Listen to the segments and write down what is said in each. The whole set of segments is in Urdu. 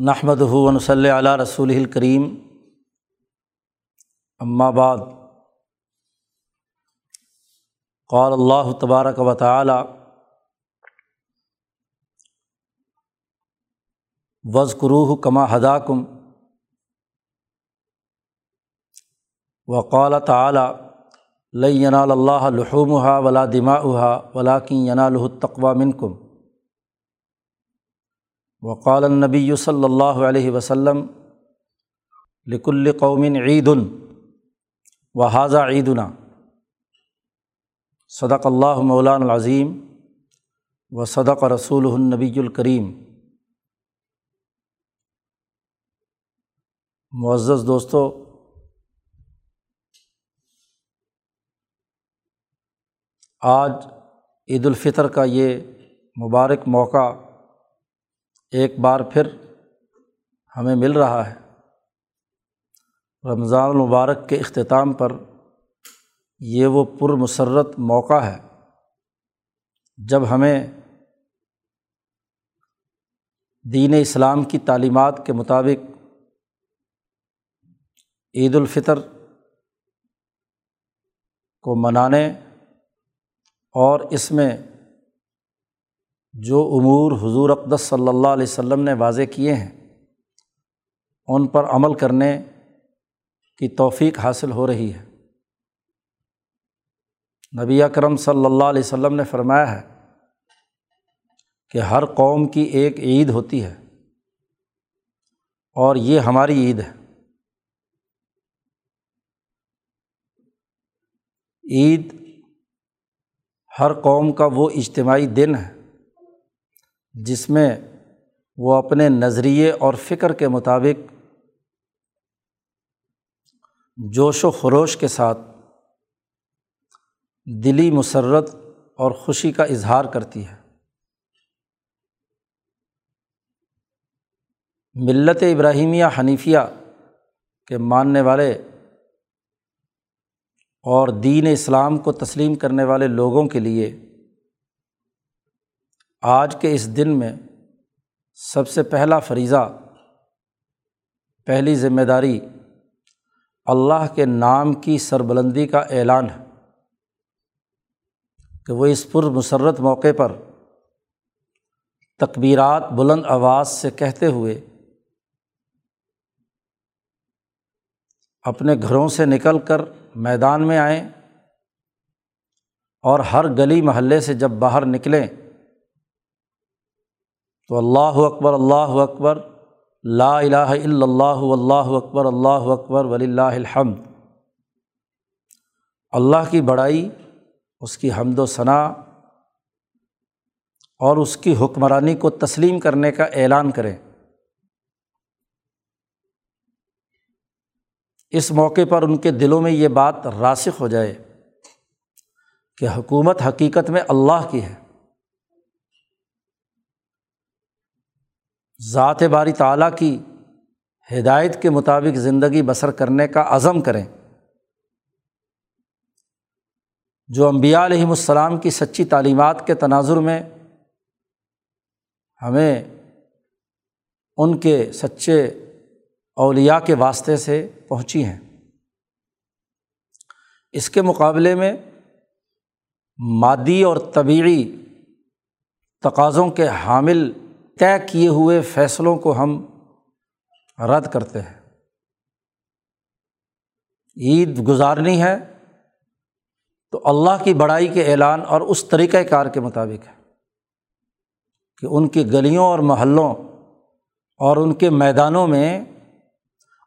نحمد ہُون صلی علیہ رسول الکریم بعد، قال اللہ تبارک و تعالی وز قروح کما ہدا کم وقال تعلیٰ لینال اللہ لحومہ ولا دماء ولاکن ینالحتقوا من کم وقال النبی صلی اللہ علیہ وسلم، لکل قومن عید و حاضہ عیدنا، صدق اللہ مولان العظیم و صدق رسول النبی الکریم۔ معزز دوستوں آج عید الفطر کا یہ مبارک موقع ایک بار پھر ہمیں مل رہا ہے۔ رمضان المبارک کے اختتام پر یہ وہ پر مسرت موقع ہے جب ہمیں دین اسلام کی تعلیمات کے مطابق عید الفطر کو منانے اور اس میں جو امور حضور اقدس صلی اللہ علیہ و نے واضح کیے ہیں، ان پر عمل کرنے کی توفیق حاصل ہو رہی ہے۔ نبی اکرم صلی اللہ علیہ و نے فرمایا ہے کہ ہر قوم کی ایک عید ہوتی ہے اور یہ ہماری عید ہے۔ عید ہر قوم کا وہ اجتماعی دن ہے جس میں وہ اپنے نظریے اور فکر کے مطابق جوش و خروش کے ساتھ دلی مسرت اور خوشی کا اظہار کرتی ہے۔ ملت ابراہیمیہ حنیفیہ کے ماننے والے اور دین اسلام کو تسلیم کرنے والے لوگوں کے لیے آج کے اس دن میں سب سے پہلا فریضہ، پہلی ذمہ داری اللہ کے نام کی سربلندی کا اعلان ہے کہ وہ اس پر مسرت موقع پر تقبیرات بلند آواز سے کہتے ہوئے اپنے گھروں سے نکل کر میدان میں آئیں اور ہر گلی محلے سے جب باہر نکلیں تو اللہ اکبر اللہ اکبر، لا الہ الا اللہ اللہ اکبر اللہ اکبر ولی اللہ الحمد۔ اللہ کی بڑائی، اس کی حمد و ثناء اور اس کی حکمرانی کو تسلیم کرنے کا اعلان کریں۔ اس موقع پر ان کے دلوں میں یہ بات راسخ ہو جائے کہ حکومت حقیقت میں اللہ کی ہے۔ ذات باری تعلیٰ کی ہدایت کے مطابق زندگی بسر کرنے کا عزم کریں۔ جو امبیا علیہم السلام کی سچی تعلیمات کے تناظر میں ہمیں ان کے سچے اولیا کے واسطے سے پہنچی ہیں۔ اس کے مقابلے میں مادی اور طبعی تقاضوں کے حامل طے کیے ہوئے فیصلوں کو ہم رد کرتے ہیں۔ عید گزارنی ہے تو اللہ کی بڑائی کے اعلان اور اس طریقۂ کار کے مطابق ہے کہ ان کی گلیوں اور محلوں اور ان کے میدانوں میں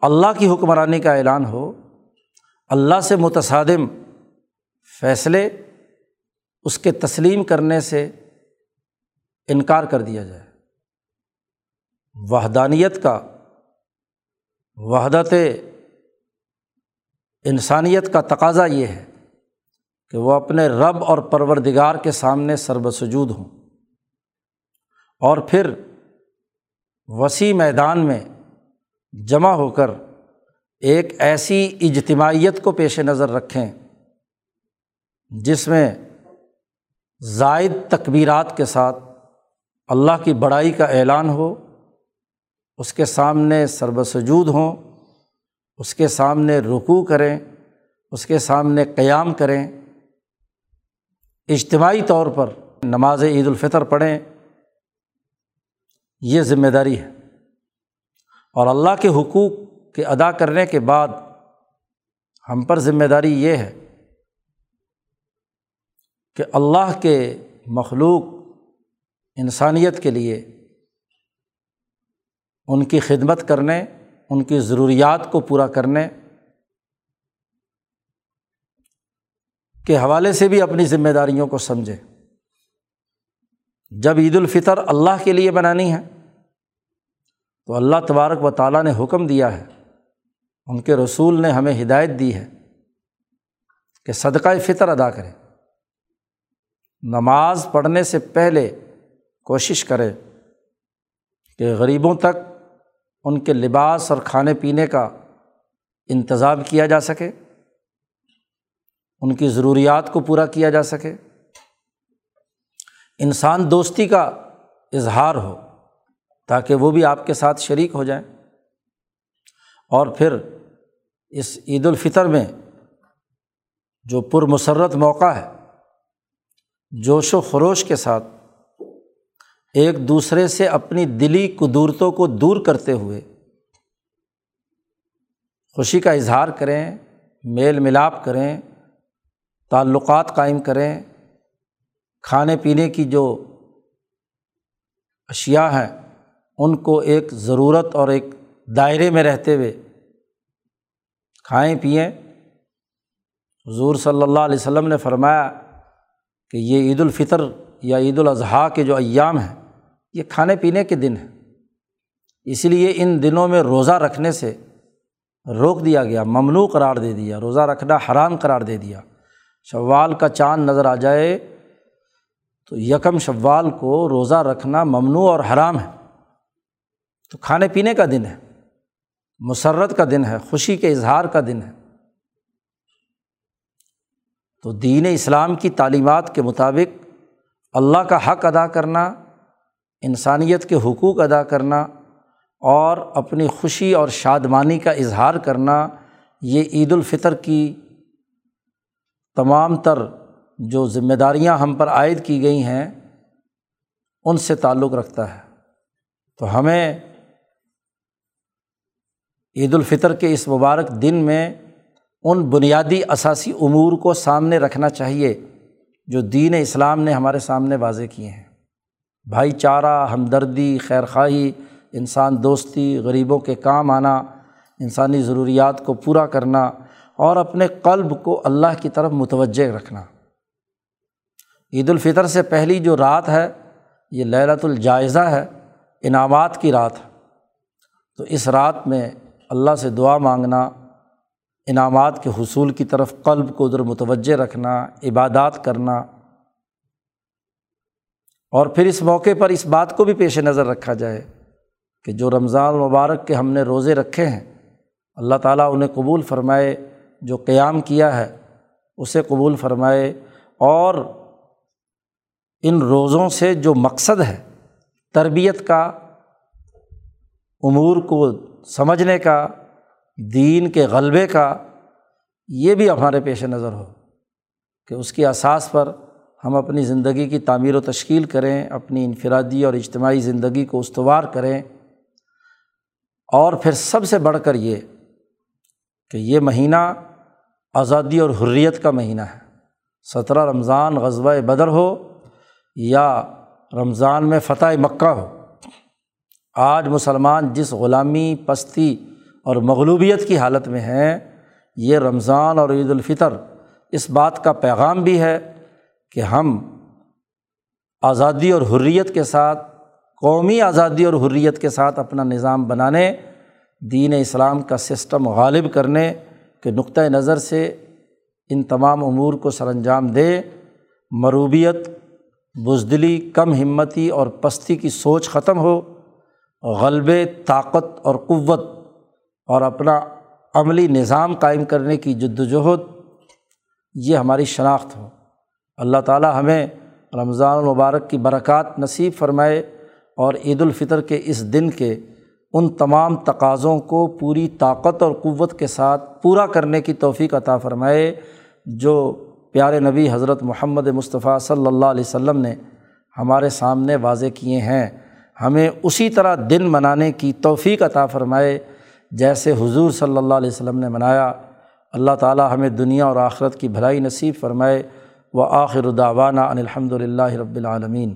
اللہ کی حکمرانی کا اعلان ہو، اللہ سے متصادم فیصلے اس کے تسلیم کرنے سے انکار کر دیا جائے۔ وحدانیت کا، وحدت انسانیت کا تقاضا یہ ہے کہ وہ اپنے رب اور پروردگار کے سامنے سربسجود ہوں۔ اور پھر وسیع میدان میں جمع ہو کر ایک ایسی اجتماعیت کو پیش نظر رکھیں جس میں زائد تقبیرات کے ساتھ اللہ کی بڑائی کا اعلان ہو اس کے سامنے سربسجود ہوں، اس کے سامنے رکوع کریں، اس کے سامنے قیام کریں۔ اجتماعی طور پر نماز عید الفطر پڑھیں، یہ ذمہ داری ہے۔ اور اللہ کے حقوق کے ادا کرنے کے بعد ہم پر ذمہ داری یہ ہے کہ اللہ کے مخلوق انسانیت کے لیے ان کی خدمت کرنے، ان کی ضروریات کو پورا کرنے کے حوالے سے بھی اپنی ذمہ داریوں کو سمجھے۔ جب عید الفطر اللہ کے لیے بنانی ہے، تو اللہ تبارک و تعالیٰ نے حکم دیا ہے، ان کے رسول نے ہمیں ہدایت دی ہے کہ صدقۂ فطر ادا کرے۔ نماز پڑھنے سے پہلے کوشش کرے کہ غریبوں تک ان کے لباس اور کھانے پینے کا انتظام کیا جا سکے، ان کی ضروریات کو پورا کیا جا سکے۔ انسان دوستی کا اظہار ہو تاکہ وہ بھی آپ کے ساتھ شریک ہو جائیں۔ اور پھر اس عید الفطر میں جو پرمسرت موقع ہے، جوش و خروش کے ساتھ ایک دوسرے سے اپنی دلی قدورتوں کو دور کرتے ہوئے خوشی کا اظہار کریں، میل ملاپ کریں، تعلقات قائم کریں۔ کھانے پینے کی جو اشیا ہیں، ان کو ایک ضرورت اور ایک دائرے میں رہتے ہوئے کھائیں، پئیں۔ حضور صلی اللہ علیہ وسلم نے فرمایا کہ یہ عید الفطر یا عید الاضحیٰ کے جو ایام ہیں یہ کھانے پینے کے دن ہیں۔ اس لیے ان دنوں میں روزہ رکھنے سے روک دیا گیا، ممنوع قرار دے دیا، روزہ رکھنا حرام قرار دے دیا۔ شوال کا چاند نظر آ جائے تو یکم شوال کو روزہ رکھنا ممنوع اور حرام ہے۔ تو کھانے پینے کا دن ہے، مسرت کا دن ہے، خوشی کے اظہار کا دن ہے۔ تو دین اسلام کی تعلیمات کے مطابق اللہ کا حق ادا کرنا انسانیت کے حقوق ادا کرنا اور اپنی خوشی اور شادمانی کا اظہار کرنا، یہ عید الفطر کی تمام تر جو ذمہ داریاں ہم پر عائد کی گئی ہیں، ان سے تعلق رکھتا ہے۔ تو ہمیں عید الفطر کے اس مبارک دن میں ان بنیادی اثاثی امور کو سامنے رکھنا چاہیے جو دین اسلام نے ہمارے سامنے واضح کیے ہیں۔ بھائی چارہ، ہمدردی، خیرخواہی، انسان دوستی، غریبوں کے کام آنا، انسانی ضروریات کو پورا کرنا اور اپنے قلب کو اللہ کی طرف متوجہ رکھنا۔ عید الفطر سے پہلی جو رات ہے، یہ لہلۃ الجائزہ ہے، انعامات کی رات ہے۔ تو اس رات میں اللہ سے دعا مانگنا، انعامات کے حصول کی طرف قلب کو ادھر متوجہ رکھنا، عبادات کرنا اور پھر اس موقع پر اس بات کو بھی پیش نظر رکھا جائے کہ جو رمضان المبارک کے ہم نے روزے رکھے ہیں، اللہ تعالیٰ انہیں قبول فرمائے، جو قیام کیا ہے، اسے قبول فرمائے اور ان روزوں سے جو مقصد ہے، تربیت کا، امور کو سمجھنے کا، دین کے غلبے کا، یہ بھی ہمارے پیش نظر ہو کہ اس کی اساس پر ہم اپنی زندگی کی تعمیر و تشکیل کریں، اپنی انفرادی اور اجتماعی زندگی کو استوار کریں۔ اور پھر سب سے بڑھ کر یہ کہ یہ مہینہ آزادی اور حریت کا مہینہ ہے۔ سترہ رمضان غزوہ بدر ہو یا رمضان میں فتح مکہ ہو۔ آج مسلمان جس غلامی، پستی اور مغلوبیت کی حالت میں ہیں، یہ رمضان اور عید الفطر اس بات کا پیغام بھی ہے۔ کہ ہم آزادی اور حریت کے ساتھ، قومی آزادی اور حریت کے ساتھ اپنا نظام بنانے، دین اسلام کا سسٹم غالب کرنے کے نقطۂ نظر سے ان تمام امور کو سر انجام دے، مروبیت، بزدلی، کم ہمتی اور پستی کی سوچ ختم ہو غلب طاقت اور قوت اور اپنا عملی نظام قائم کرنے کی جد وجہد یہ ہماری شناخت ہو۔ اللہ تعالیٰ ہمیں رمضان المبارک کی برکات نصیب فرمائے اور عید الفطر کے اس دن کے ان تمام تقاضوں کو پوری طاقت اور قوت کے ساتھ پورا کرنے کی توفیق عطا فرمائے، جو پیارے نبی حضرت محمد مصطفیٰ صلی اللہ علیہ وسلم نے ہمارے سامنے واضح کیے ہیں۔ ہمیں اسی طرح دن منانے کی توفیق عطا فرمائے، جیسے حضور صلی اللہ علیہ وسلم نے منایا۔ اللہ تعالیٰ ہمیں دنیا اور آخرت کی بھلائی نصیب فرمائے۔ و آخر داوانہ ان الحمد للہ رب العالمین